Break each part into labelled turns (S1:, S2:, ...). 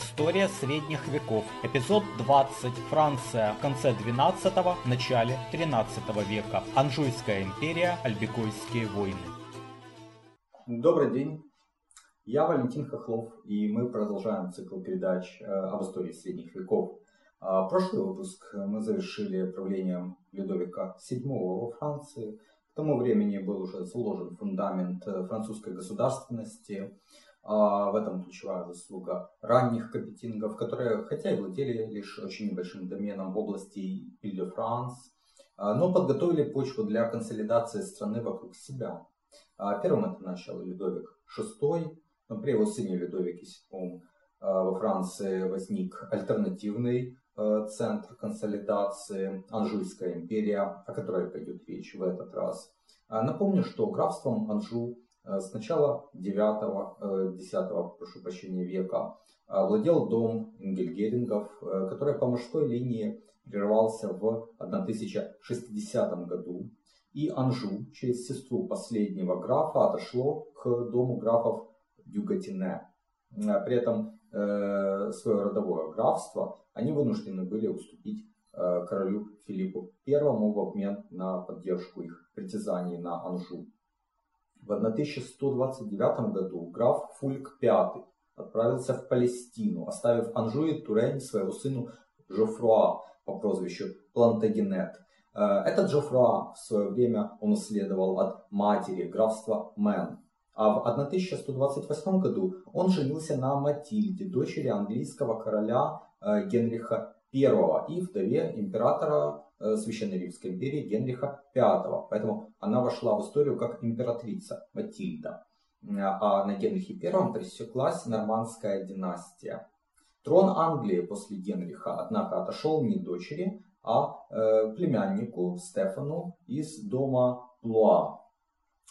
S1: История средних веков. Эпизод 20. Франция в конце 12-го, начале 13 века. Анжуйская империя, Альбекойские войны.
S2: Добрый день. Я Валентин Хохлов, и мы продолжаем цикл передач э, об истории средних веков. А, прошлый выпуск мы завершили правлением Людовика VII во Франции. К тому времени был уже сложен фундамент э, французской государственности. А в этом ключевая заслуга ранних капетингов, которые, хотя и владели лишь очень небольшим доменом в области Иль-де-Франс, а, но подготовили почву для консолидации страны вокруг себя. А первым это начал Людовик VI, но при его сыне Людовике VII во Франции возник альтернативный центр консолидации, Анжуйская империя, о которой пойдет речь в этот раз. Напомню, что графством Анжу с начала 9-10 э, прошу прощения, века э, владел дом Ингельгерингов, который по мужской линии прервался в 1060 году. И Анжу через сестру последнего графа отошло к дому графов Дюгатине. При этом свое родовое графство они вынуждены были уступить королю Филиппу I в обмен на поддержку их притязаний на Анжу. В 1129 году граф Фульк V отправился в Палестину, оставив Анжу и Турень своего сыну Жофруа по прозвищу Плантагенет. Э, этот Жофруа в свое время унаследовал от матери графства Мэн. А в 1128 году он женился на Матильде, дочери английского короля э, Генриха I и вдове императора Священной Римской империи Генриха V. Поэтому она вошла в историю как императрица Матильда. А на Генрихе I пресеклась нормандская династия. Трон Англии после Генриха, однако, отошел не дочери, а э, племяннику Стефану из дома Плуа.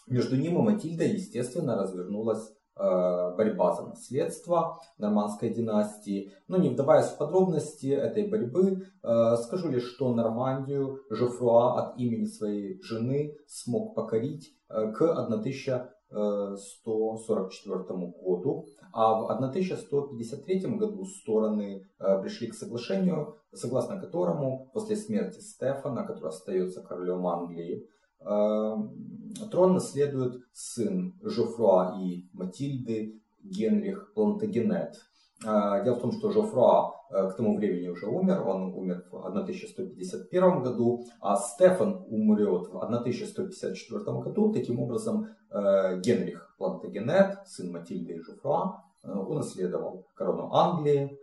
S2: Между ним и Матильдой, естественно, развернулась Э, борьба за наследство нормандской династии. Но не вдаваясь в подробности этой борьбы, э, скажу лишь, что Нормандию Жофруа от имени своей жены смог покорить э, к 1144 году, а в 1153 году стороны пришли к соглашению, согласно которому после смерти Стефана, который остается королем Англии, трон наследует сын Жофруа и Матильды Генрих Плантагенет. Э, дело в том, что Жофруа э, к тому времени уже умер, он умер в 1151 году, а Стефан умрет в 1154 году. Таким образом, э, Генрих Плантагенет, сын Матильды и Жофруа, унаследовал корону Англии,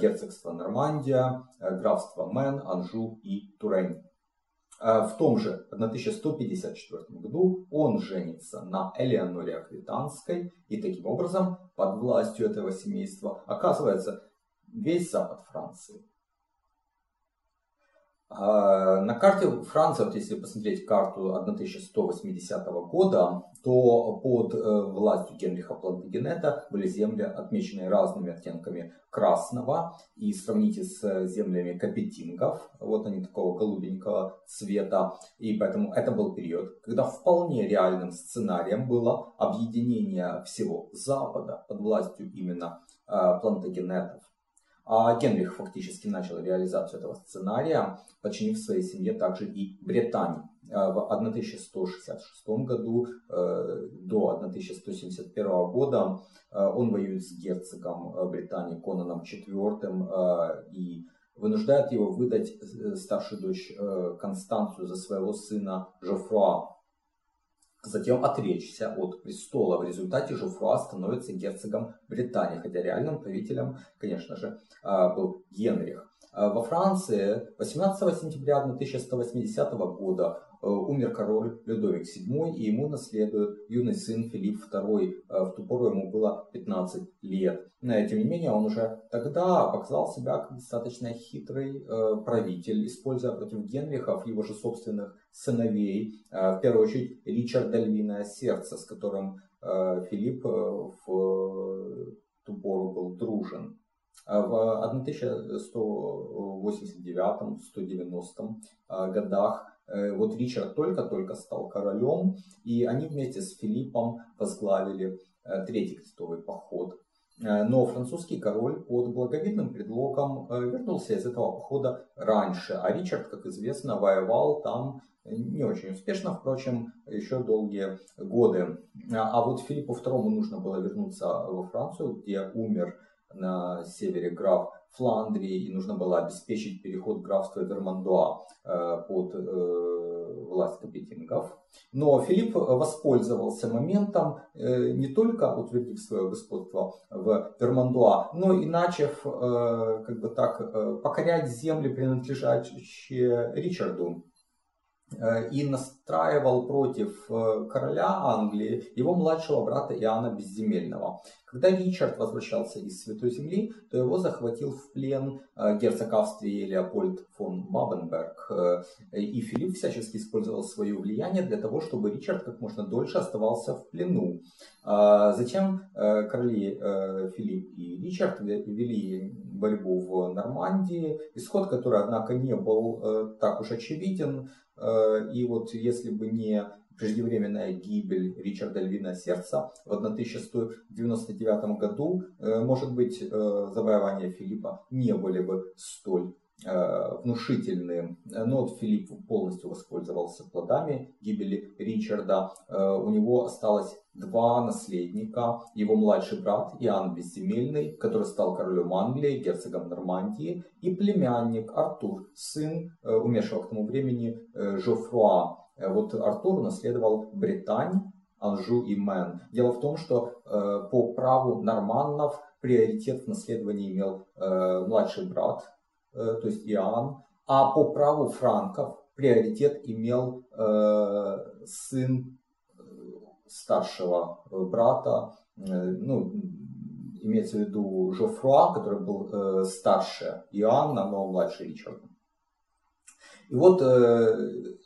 S2: герцогство Нормандия, графство Мен, Анжу и Турень. А в том же 1154 году он женится на Элеоноре Аквитанской, и таким образом под властью этого семейства оказывается весь запад Франции. А, на карте Франции, вот если посмотреть карту 1180 года, то под э, властью Генриха Плантагенета были земли, отмеченные разными оттенками красного. И сравните с землями капетингов, вот они такого голубенького цвета. И поэтому это был период, когда вполне реальным сценарием было объединение всего Запада под властью именно э, Плантагенетов. А Генрих фактически начал реализацию этого сценария, подчинив своей семье также и Британию. А в 1166 году э, до 1171 года э, он воюет с герцогом э, Британии Конаном IV и вынуждает его выдать старшую дочь Констанцию за своего сына Жофруа затем отречься от престола. В результате Жофруа становится герцогом Британии, хотя реальным правителем, конечно же, а, был Генрих. А, во Франции 18 сентября 1180 года умер король Людовик VII, и ему наследует юный сын Филипп II. Э, в ту пору ему было 15 лет. Тем не менее, он уже тогда показал себя как достаточно хитрый э, правитель, используя против Генрихов его же собственных сыновей, в первую очередь Ричарда Львиное Сердце, с которым Филипп в ту пору был дружен. В 1189-190 годах Э, вот Ричард только-только стал королем, и они вместе с Филиппом возглавили э, третий крестовый поход. но французский король под благовидным предлогом вернулся из этого похода раньше, а Ричард, как известно, воевал там не очень успешно, впрочем, еще долгие годы. А вот Филиппу II нужно было вернуться во Францию, где умер на севере граф Фландрии, и нужно было обеспечить переход графства Вермандуа э, под э, власть капетингов. Но Филипп воспользовался моментом, э, не только утвердив свое господство в Вермандуа, но и начав как бы так, покорять земли, принадлежащие Ричарду и настраивал против короля Англии его младшего брата Иоанна Безземельного. Когда Ричард возвращался из Святой Земли, то его захватил в плен э, герцог Австрии Леопольд фон Бабенберг. Э, и Филипп всячески использовал свое влияние для того, чтобы Ричард как можно дольше оставался в плену. Затем э, короли Филипп и Ричард вели борьбу в Нормандии, исход которой, однако, не был так уж очевиден. И вот если бы не преждевременная гибель Ричарда Львиное Сердца в 1199 году, э, может быть, э, завоевания Филиппа не были бы столь э, внушительные. Но Филипп полностью воспользовался плодами гибели Ричарда. У него осталось два наследника. Его младший брат Иоанн Безземельный, который стал королем Англии, герцогом Нормандии, и племянник Артур, сын умершего к тому времени Жофруа, Э, вот Артур наследовал Британь, Анжу и Мэн. Дело в том, что э, по праву норманнов приоритет в наследовании имел э, младший брат, э, то есть Иоанн, а по праву франков приоритет имел э, сын э, старшего брата, э, ну, имеется в виду Жофруа, который был э, старше Иоанна, но младше Ричарда. И вот э,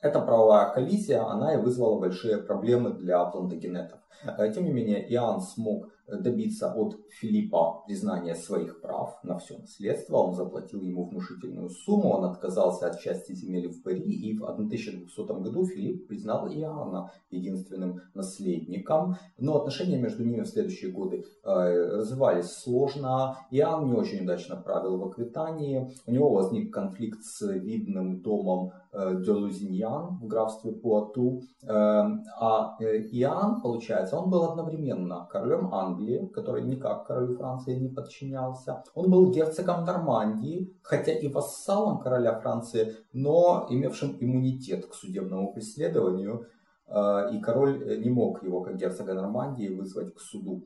S2: эта правовая коллизия, она и вызвала большие проблемы для плантагенетов. Э, тем не менее, Иоанн смог добиться от Филиппа признания своих прав на все наследство. Он заплатил ему внушительную сумму, он отказался от части земель в Пари, и в 1200 году Филипп признал Иоанна единственным наследником. Но отношения между ними в следующие годы э, развивались сложно. Иоанн не очень удачно правил в Аквитании. У него возник конфликт с видным домом Делузиньян в графстве Пуату. Эм, а э, Иоанн, получается, он был одновременно королем Англии, который никак королю Франции не подчинялся. Он был герцогом Нормандии, хотя и вассалом короля Франции, но имевшим иммунитет к судебному преследованию. Э, и король не мог его, как герцога Нормандии, вызвать к суду.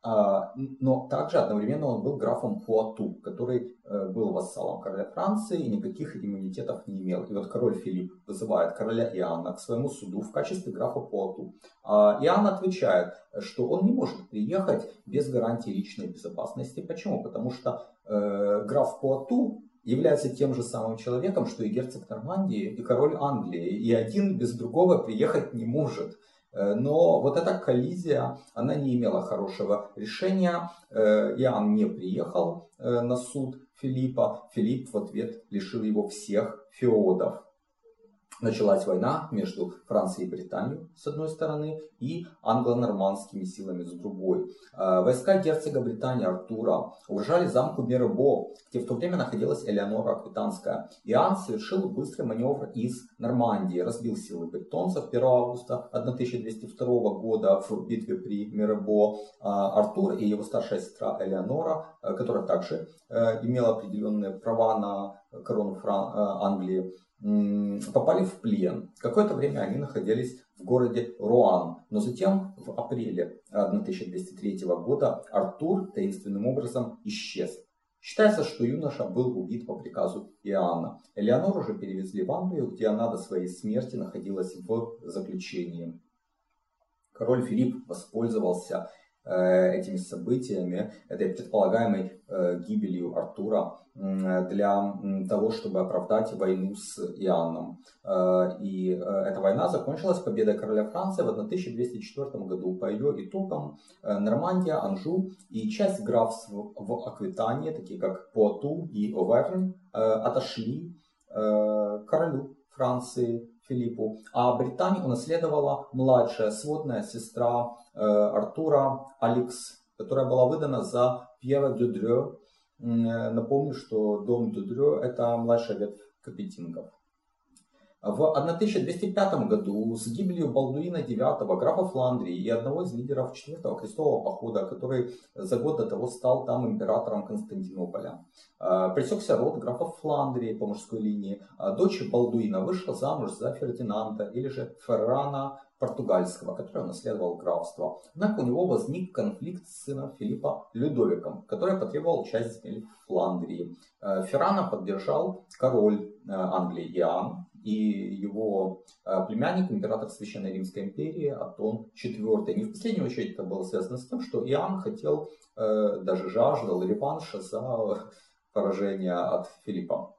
S2: А, но также одновременно он был графом Пуату, который э, был вассалом короля Франции и никаких иммунитетов не имел. И вот король Филипп вызывает короля Иоанна к своему суду в качестве графа Пуату. А Иоанн отвечает, что он не может приехать без гарантии личной безопасности. Почему? Потому что э, граф Пуату является тем же самым человеком, что и герцог Нормандии, и король Англии. И один без другого приехать не может. Э, но вот эта коллизия, она не имела хорошего решения. Э, Иоанн не приехал э, на суд Филиппа. Филипп в ответ лишил его всех феодов. Началась война между Францией и Британией с одной стороны и англо-нормандскими силами с другой. А, войска герцога Британии Артура угрожали замку Мирбо, где в то время находилась Элеонора Аквитанская. Иоанн совершил быстрый маневр из Нормандии, разбил силы бретонцев 1 августа 1202 года в битве при Мирбо. А, Артур и его старшая сестра Элеонора, э, которая также э, имела определенные права на корону Фран... Э, Англии, попали в плен. Какое-то время они находились в городе Руан, но затем в апреле 1203 года Артур таинственным образом исчез. Считается, что юноша был убит по приказу Иоанна. Элеонору же перевезли в Англию, где она до своей смерти находилась в заключении. Король Филипп воспользовался этими событиями, этой предполагаемой э, гибелью Артура для того, чтобы оправдать войну с Иоанном. Э, и эта война закончилась победой короля Франции в 1204 году. По ее итогам Нормандия, Анжу и часть графств в Аквитании, такие как Пуату и Овернь, отошли королю Франции Филиппу, а Британию унаследовала младшая сводная сестра э, Артура Алекс которая была выдана за Пьера Дюдрё. Напомню, что дом Дюдрё это младшая ветвь Капетингов. В 1205 году с гибелью Балдуина IX, графа Фландрии и одного из лидеров четвертого крестового похода, который за год до того стал там императором Константинополя, э, пресекся род графа Фландрии по мужской линии. А дочь Балдуина вышла замуж за Фердинанда или же Феррана португальского, который унаследовал графство. Однако у него возник конфликт с сыном Филиппа Людовиком, который потребовал часть земель Фландрии. Э, Феррана поддержал король э, Англии Иоанн, и его э, племянник, император Священной Римской империи Атон IV. Не в последнюю очередь это было связано с тем, что Иоанн хотел, даже жаждал реванша за поражение от Филиппа.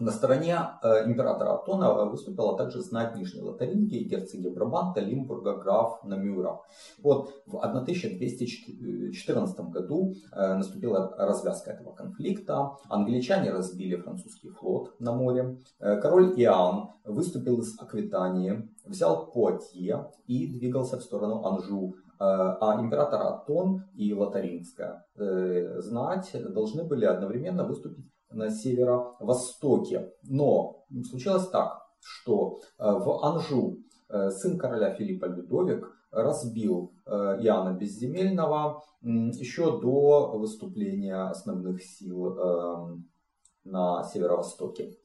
S2: На стороне э, императора Атона выступила также знать Нижней Лотарингии, герцоги Брабанта, Лимбурга, граф Намюра. Вот в 1214 году э, наступила развязка этого конфликта. Англичане разбили французский флот на море. Э, король Иоанн выступил из Аквитании, взял Пуатье и двигался в сторону Анжу. А император Атон и Лотарингская знать должны были одновременно выступить на северо-востоке. Но случилось так, что э, в Анжу э, сын короля Филиппа Людовик разбил э, Иоанна Безземельного еще до выступления основных сил на северо-востоке.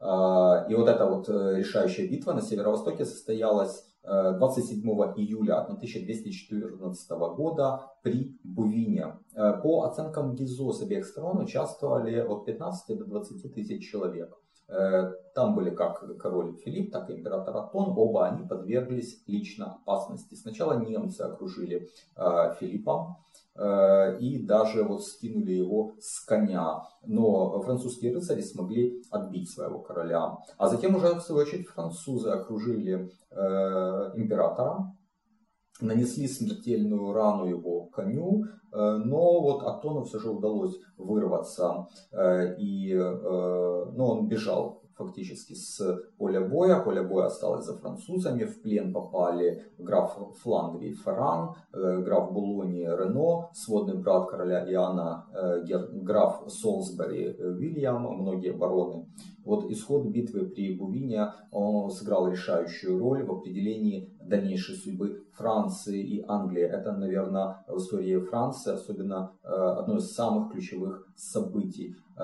S2: И вот эта вот решающая битва на северо-востоке состоялась 27 июля 1214 года при Бувине. Э, по оценкам ГИЗО с обеих сторон участвовали от 15 до 20 тысяч человек. Э, там были как король Филипп, так и император Атон. Оба они подверглись лично опасности. Сначала немцы окружили э, Филиппа и даже вот скинули его с коня. Но французские рыцари смогли отбить своего короля. А затем уже в свою очередь французы окружили императора нанесли смертельную рану его коню, э, но вот Атону все же удалось вырваться, э, и, э, но он бежал фактически с поля боя. Поле боя осталось за французами. В плен попали граф Фландрии Ферран, граф Булони Рено, сводный брат короля Иоанна, граф Солсбери Вильям, многие бароны. Вот исход битвы при Бувине сыграл решающую роль в определении дальнейшей судьбы Франции и Англии. Это, наверное, в истории Франции особенно э, одно из самых ключевых событий. Э,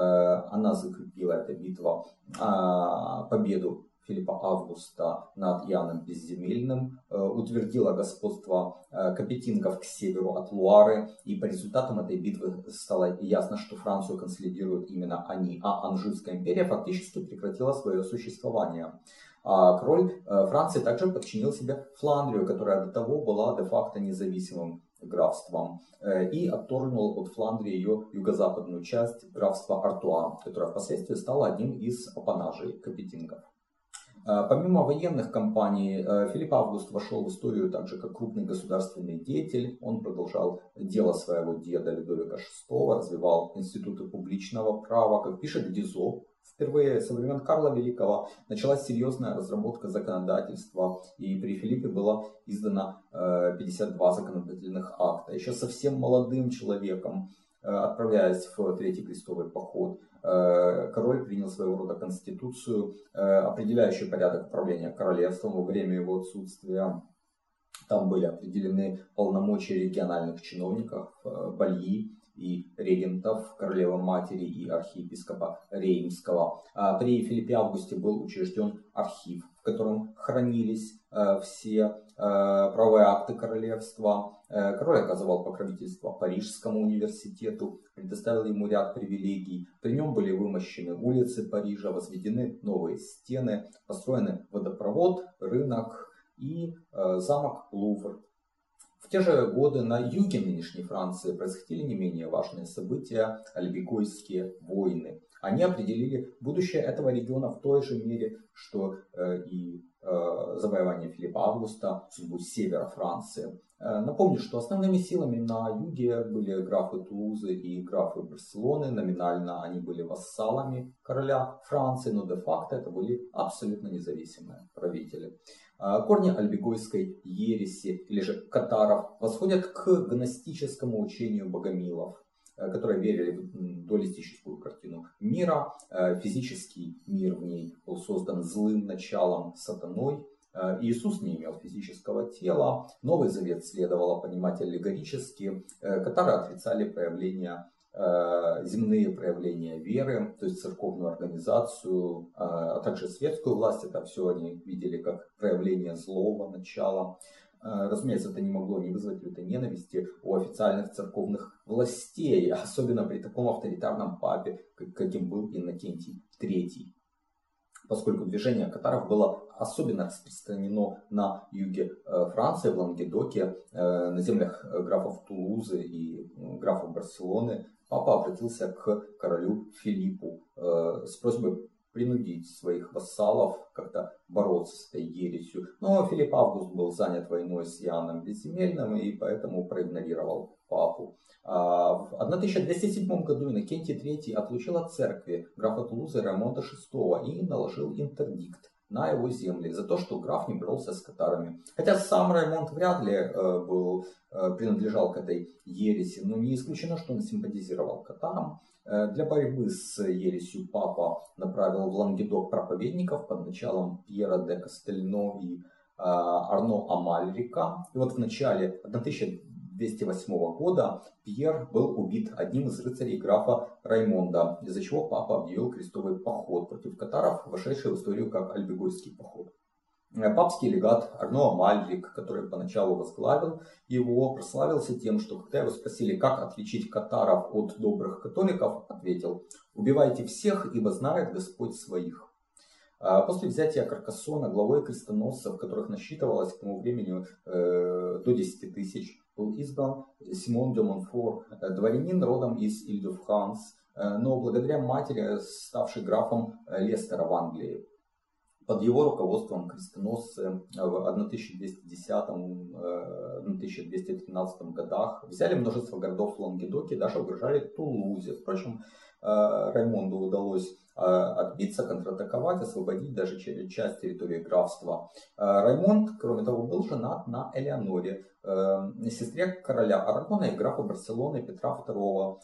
S2: она закрепила, эта битва, а, победу Филиппа Августа над Яном Безземельным, э, утвердила господство капетингов к северу от Луары, и по результатам этой битвы стало ясно, что Францию консолидируют именно они, а Анжуйская империя фактически прекратила свое существование. А король э, Франции также подчинил себе Фландрию, которая до того была де-факто независимым графством, э, и отторгнул от Фландрии ее юго-западную часть графства Артуа, которая впоследствии стала одним из апанажей капетингов. Э, помимо военных кампаний, Филипп Август вошел в историю также как крупный государственный деятель. Он продолжал дело своего деда Людовика VI, развивал институты публичного права, как пишет Дизо, Впервые со времен Карла Великого началась серьезная разработка законодательства, и при Филиппе было издано 52 э, законодательных акта. Еще совсем молодым человеком, э, отправляясь в Третий крестовый поход, э, король принял своего рода конституцию, определяющую порядок управления королевством во время его отсутствия. Там были определены полномочия региональных чиновников, бальи, и регентов, королевы матери и архиепископа Реймского. А при Филиппе Августе был учрежден архив, в котором хранились э, все э, правовые акты королевства. Э, король оказывал покровительство Парижскому университету, предоставил ему ряд привилегий. При нем были вымощены улицы Парижа, возведены новые стены, построены водопровод, рынок и замок Лувр в те же годы на юге нынешней Франции происходили не менее важные события – Альбегойские войны. Они определили будущее этого региона в той же мере, что э, и завоевания Филиппа Августа, судьбу севера Франции. Напомню, что основными силами на юге были графы Тулузы и графы Барселоны. Номинально они были вассалами короля Франции, но де-факто это были абсолютно независимые правители. Корни альбегойской ереси или же катаров восходят к гностическому учению богомилов. Э, которые верили в дуалистическую картину мира. Э, физический мир в ней был создан злым началом сатаной. Э, Иисус не имел физического тела. Новый Завет следовало понимать аллегорически. Катары отрицали проявления земные проявления веры, то есть церковную организацию, а также светскую власть, это все они видели как проявление злого начала. Разумеется, это не могло не вызвать лютой ненависти у официальных церковных властей, особенно при таком авторитарном папе, каким был Иннокентий III. Поскольку движение катаров было особенно распространено на юге э, Франции, в Лангедоке, э, на землях графов Тулузы и графов Барселоны, папа обратился к королю Филиппу э, с просьбой принудить своих вассалов как-то бороться с этой ересью. Но Филипп Август был занят войной с Яном Безземельным и поэтому проигнорировал папу. А в 1207 году Иннокентий III отлучил от церкви графа Тулуза Рамонта VI и наложил интердикт на его земли за то, что граф не боролся с катарами. Хотя сам Раймонд вряд ли э, был, э, принадлежал к этой ереси, но не исключено, что он симпатизировал катарам. Э, для борьбы с ересью папа направил в Лангедок проповедников под началом Пьера де Кастельно и Арно Амальрика. И вот в начале 1208 года Пьер был убит одним из рыцарей графа Раймонда, из-за чего папа объявил крестовый поход против катаров, вошедший в историю как Альбегойский поход. Э, папский легат Арно Мальвик, который поначалу возглавил его, прославился тем, что когда его спросили, как отличить катаров от добрых католиков, ответил, убивайте всех, ибо знает Господь своих. А после взятия Каркасона главой крестоносцев, которых насчитывалось к тому времени э, до 10 тысяч, был избран Симон де Монфор, э, дворянин родом из Иль-де-Франс, э, но благодаря матери, ставший графом Лестера в Англии. Под его руководством крестоносцы в 1210-1213 годах взяли множество городов в Лангедоке, даже угрожали Тулузе. Впрочем, Раймонду удалось отбиться, контратаковать, освободить даже часть территории графства. Раймонд, кроме того, был женат на Элеоноре, сестре короля Арагона и графа Барселоны Петра II.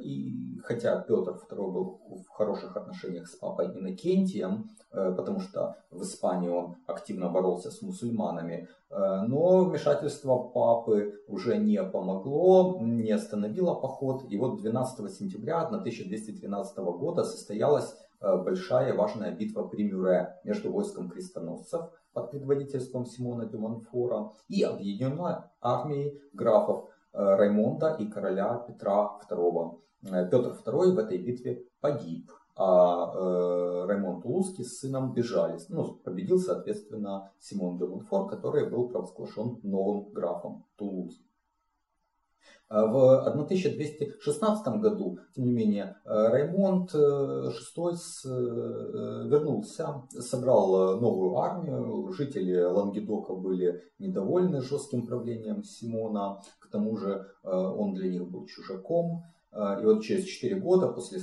S2: И хотя Петр II был в хороших отношениях с папой Иннокентием, потому что в Испании он активно боролся с мусульманами, но вмешательство папы уже не помогло, не остановило поход. И вот 12 сентября 1213 года состоялась большая важная битва при Мюре между войском крестоносцев под предводительством Симона де Монфора и объединенной армией графов Раймонда и короля Петра II. Петр II в этой битве погиб, а э, Раймонд Тулузский с сыном бежали. Ну, победил, соответственно, Симон де Монфор, который был провозглашен новым графом Тулуза. А в 1216 году, тем не менее, Раймонд VI э, э, вернулся, собрал новую армию. Жители Лангедока были недовольны жестким правлением Симона. К тому же он для них был чужаком. И вот через 4 года после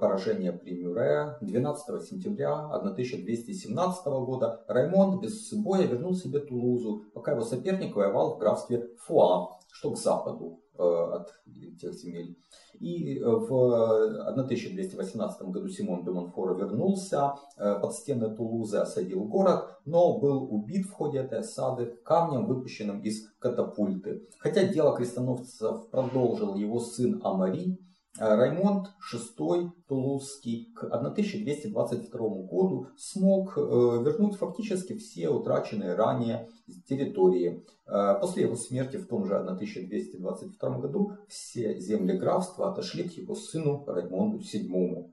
S2: поражения при Мюре, 12 сентября 1217 года, Раймонд без боя вернул себе Тулузу, пока его соперник воевал в графстве Фуа, что к западу. Э, от тех земель. И э, в 1218 году Симон де Монфора вернулся э, под стены Тулузы, осадил город, но был убит в ходе этой осады камнем, выпущенным из катапульты. Хотя дело крестоносцев продолжил его сын Амари, Раймонд VI Тулузский к 1222 году смог э, вернуть фактически все утраченные ранее территории. Э, после его смерти в том же 1222 году все земли графства отошли к его сыну Раймонду VII.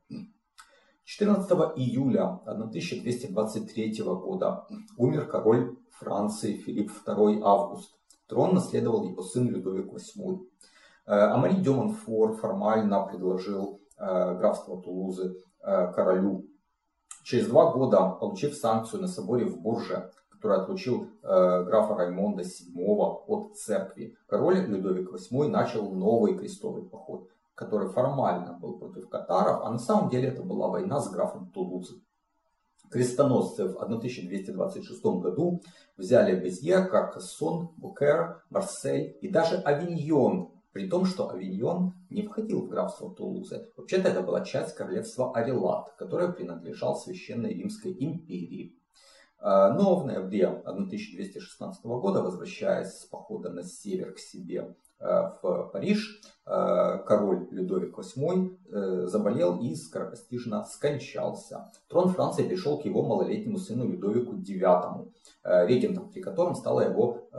S2: 14 июля 1223 года умер король Франции Филипп II Август. Трон наследовал его сын Людовик VIII. Э, Амари де Монфор формально предложил э, графство Тулузы э, королю Через два года, получив санкцию на соборе в Бурже, который отлучил графа Раймонда VII от церкви, король Людовик VIII начал новый крестовый поход, который формально был против катаров, а на самом деле это была война с графом Тулузы. Крестоносцы в 1226 году взяли Безье, Каркассон, Букер, Марсель и даже Авиньон, при том, что Авиньон не входил в графство Тулузы. Вообще-то это была часть королевства Арелат, которое принадлежал Священной Римской империи. А, но в ноябре 1216 года, возвращаясь с похода на север к себе в Париж, э, король Людовик VIII э, заболел и скоропостижно скончался. Трон Франции перешел к его малолетнему сыну Людовику IX, регентом при котором стала его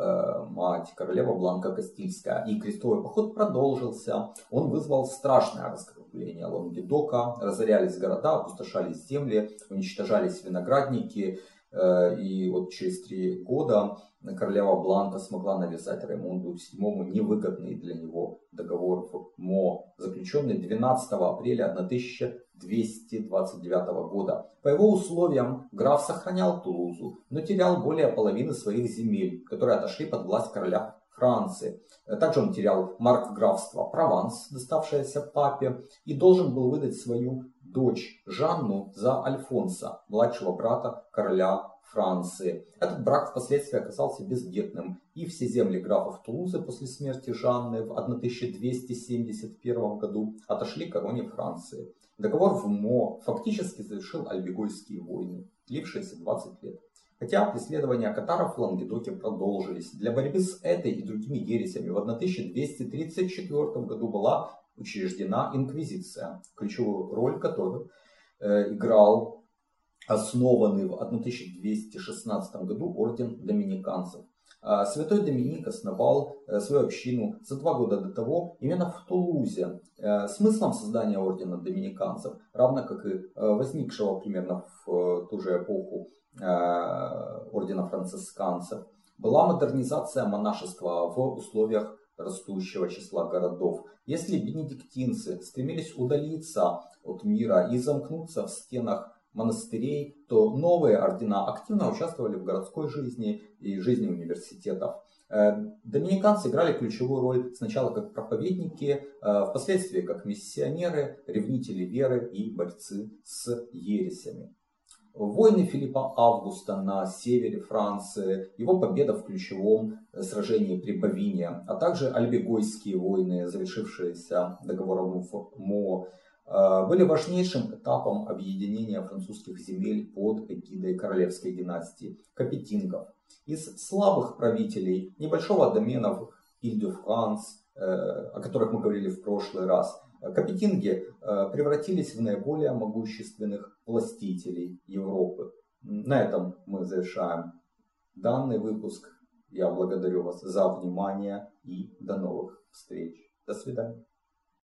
S2: мать, королева Бланка Кастильская. И крестовый поход продолжился. Он вызвал страшное раскрепление Лангедока, разорялись города, опустошались земли, уничтожались виноградники. И вот через три года королева Бланка смогла навязать Раймонду VII невыгодный для него договор в МО, заключенный 12 апреля 1229 года. По его условиям граф сохранял Тулузу, но терял более половины своих земель, которые отошли под власть короля Франции. Также он терял маркграфство Прованс, доставшееся папе, и должен был выдать свою дочь Жанну за Альфонса, младшего брата короля Франции. Этот брак впоследствии оказался бездетным, и все земли графов Тулузы после смерти Жанны в 1271 году отошли короне Франции. Договор в Мо фактически завершил Альбегойские войны, длившиеся 20 лет. Хотя преследования катаров в Лангедоке продолжились. Для борьбы с этой и другими ересями в 1234 году была учреждена инквизиция, ключевую роль которой э, играл основанный в 1216 году орден доминиканцев. А святой Доминик основал э, свою общину за два года до того именно в Тулузе. Э, смыслом создания ордена доминиканцев, равно как и э, возникшего примерно в ту же эпоху ордена францисканцев, была модернизация монашества в условиях растущего числа городов. Если бенедиктинцы стремились удалиться от мира и замкнуться в стенах монастырей, то новые ордена активно участвовали в городской жизни и жизни университетов. Э, доминиканцы играли ключевую роль сначала как проповедники, э, впоследствии как миссионеры, ревнители веры и борцы с ересями. Войны Филиппа Августа на севере Франции, его победа в ключевом сражении при Бавине, а также Альбегойские войны, завершившиеся договором Мо, Э, были важнейшим этапом объединения французских земель под эгидой королевской династии Капетингов. Из слабых правителей небольшого домена в Иль-де-Франс, э, о которых мы говорили в прошлый раз, Капетинги э, превратились в наиболее могущественных властителей Европы. На этом мы завершаем данный выпуск. Я благодарю вас за внимание и до новых встреч. До свидания.